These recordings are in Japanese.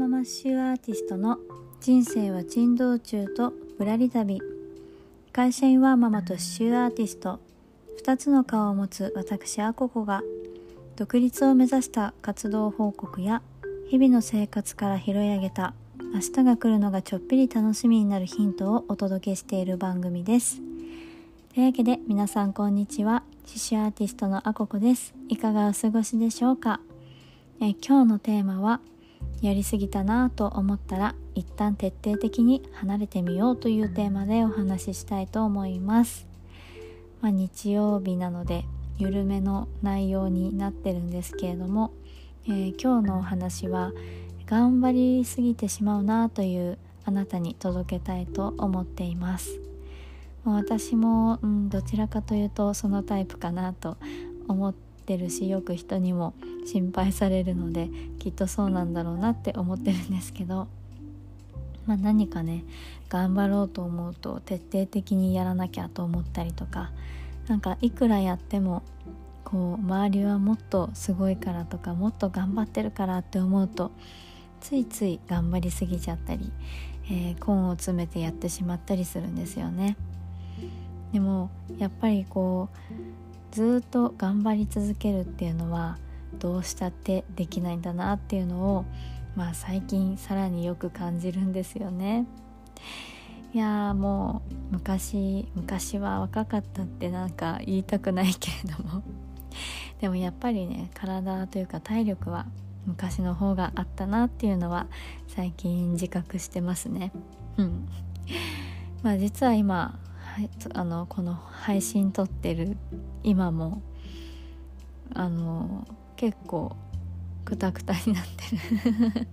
ママッシュアーティストの人生は珍道中とぶらり旅。会社員ワーママと刺繍アーティスト。2つの顔を持つ私アココが。独立を目指した活動報告や日々の生活から拾い上げた。明日が来るのがちょっぴり楽しみになるヒントをお届けしている番組です。というわけで皆さんこんにちは。刺繍アーティストのアココです。いかがお過ごしでしょうか？え今日のテーマはやりすぎたなぁと思ったら一旦徹底的に離れてみようというテーマでお話ししたいと思います、まあ、日曜日なので緩めの内容になってるんですけれども、えー、今日のお話は頑張りすぎてしまうなというあなたに届けたいと思っています。私も、うん、どちらかというとそのタイプかなと思っててるしよく人にも心配されるのできっとそうなんだろうなって思ってるんですけど、まあ、何かね頑張ろうと思うと徹底的にやらなきゃと思ったりとかなんかいくらやってもこう周りはもっとすごいからとかもっと頑張ってるからって思うとついつい頑張りすぎちゃったり、えー、根を詰めてやってしまったりするんですよね。でもやっぱりこうずっと頑張り続けるっていうのはどうしたってできないんだなっていうのをまあ最近さらによく感じるんですよね。いやもう昔昔は若かったってなんか言いたくないけれども でもやっぱりね体というか体力は昔の方があったなっていうのは最近自覚してますね。うんまあ実は今はい、あのこの配信撮ってる今もあの結構クタクタになってる。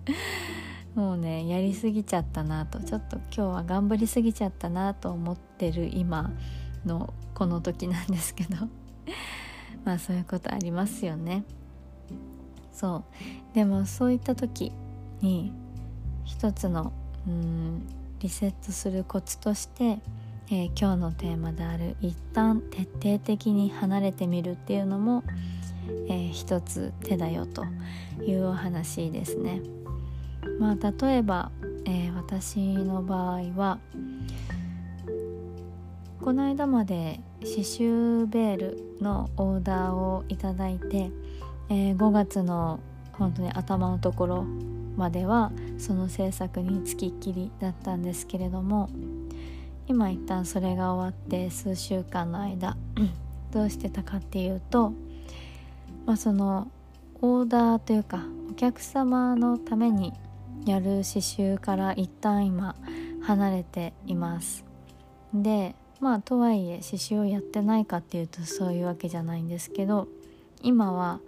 もうねやりすぎちゃったなと。ちょっと今日は頑張りすぎちゃったなと思ってる今のこの時なんですけど。まあそういうことありますよね。そう。でもそういった時に一つのうんリセットするコツとしてえー、今日のテーマである一旦徹底的に離れてみるっていうのも、えー、一つ手だよというお話ですね。まあ、例えば、えー、私の場合はこの間まで刺繍ベールのオーダーをいただいて、えー、5月の本当に頭のところまではその制作につきっきりだったんですけれども今一旦それが終わって数週間の間 どうしてたかっていうと、まあ、そのオーダーというかお客様のためにやる刺繍から一旦今離れています。でまあとはいえ刺繍をやってないかっていうとそういうわけじゃないんですけど今は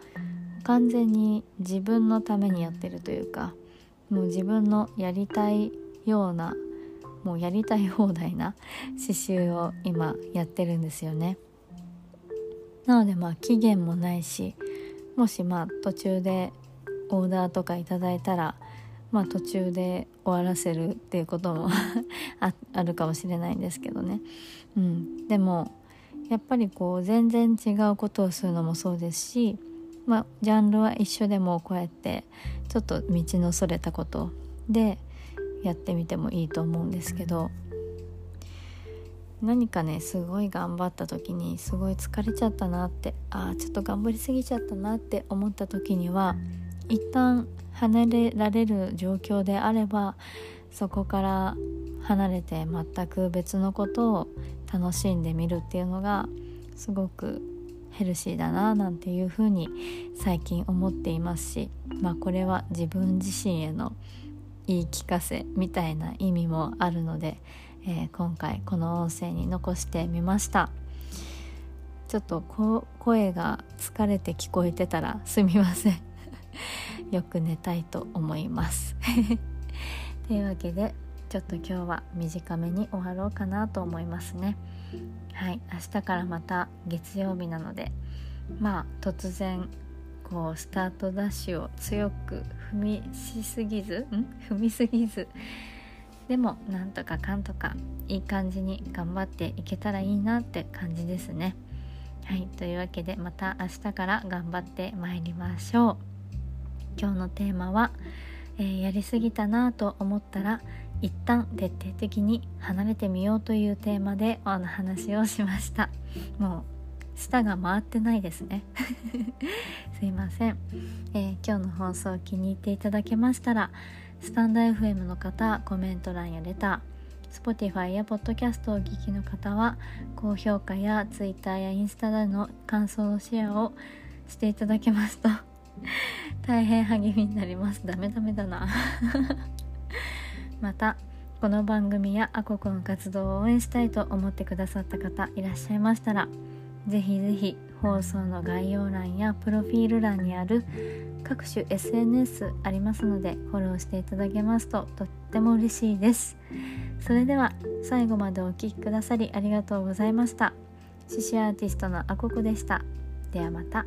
完全に自分のためにやってるというかもう自分のやりたいようなもうやりたい放題な刺繍を今やってるんですよね。なのでまあ期限もないしもしまあ途中でオーダーとかいただいたらまあ途中で終わらせるっていうことも ああるかもしれないんですけどね、うん、でもやっぱりこう全然違うことをするのもそうですしまあジャンルは一緒でもこうやってちょっと道のそれたこと。でやってみてもいいと思うんですけど何かねすごい頑張った時にすごい疲れちゃったなってああちょっと頑張りすぎちゃったなって思った時には一旦離れられる状況であればそこから離れて全く別のことを楽しんでみるっていうのがすごくヘルシーだななんていうふうに最近思っていますしまあこれは自分自身への言い聞かせみたいな意味もあるので、えー、今回この音声に残してみました。ちょっと声が疲れて聞こえてたら すみません。よく寝たいと思います。というわけでちょっと今日は短めに終わろうかなと思いますね。はい明日からまた月曜日なのでまあ突然こうスタートダッシュを強く踏みしすぎずん？踏みすぎずでもなんとかかんとかいい感じに頑張っていけたらいいなって感じですね。はいというわけでまた明日から頑張ってまいりましょう。今日のテーマは、えー、やりすぎたなと思ったら一旦徹底的に離れてみようというテーマでお話をしましたもう舌が回ってないですね。すいません、えー、今日の放送気に入っていただけましたらスタンド FM の方コメント欄やレター Spotify や Podcast をお聞きの方は高評価や Twitter やインスタでの感想のシェアをしていただけますと 大変励みになります。ダメダメだな。またこの番組やアココの活動を応援したいと思ってくださった方いらっしゃいましたらぜひぜひ放送の概要欄やプロフィール欄にある各種 SNS ありますのでフォローしていただけますととっても嬉しいです。それでは最後までお聴きくださりありがとうございました。獅子アーティストのあここでした。ではまた。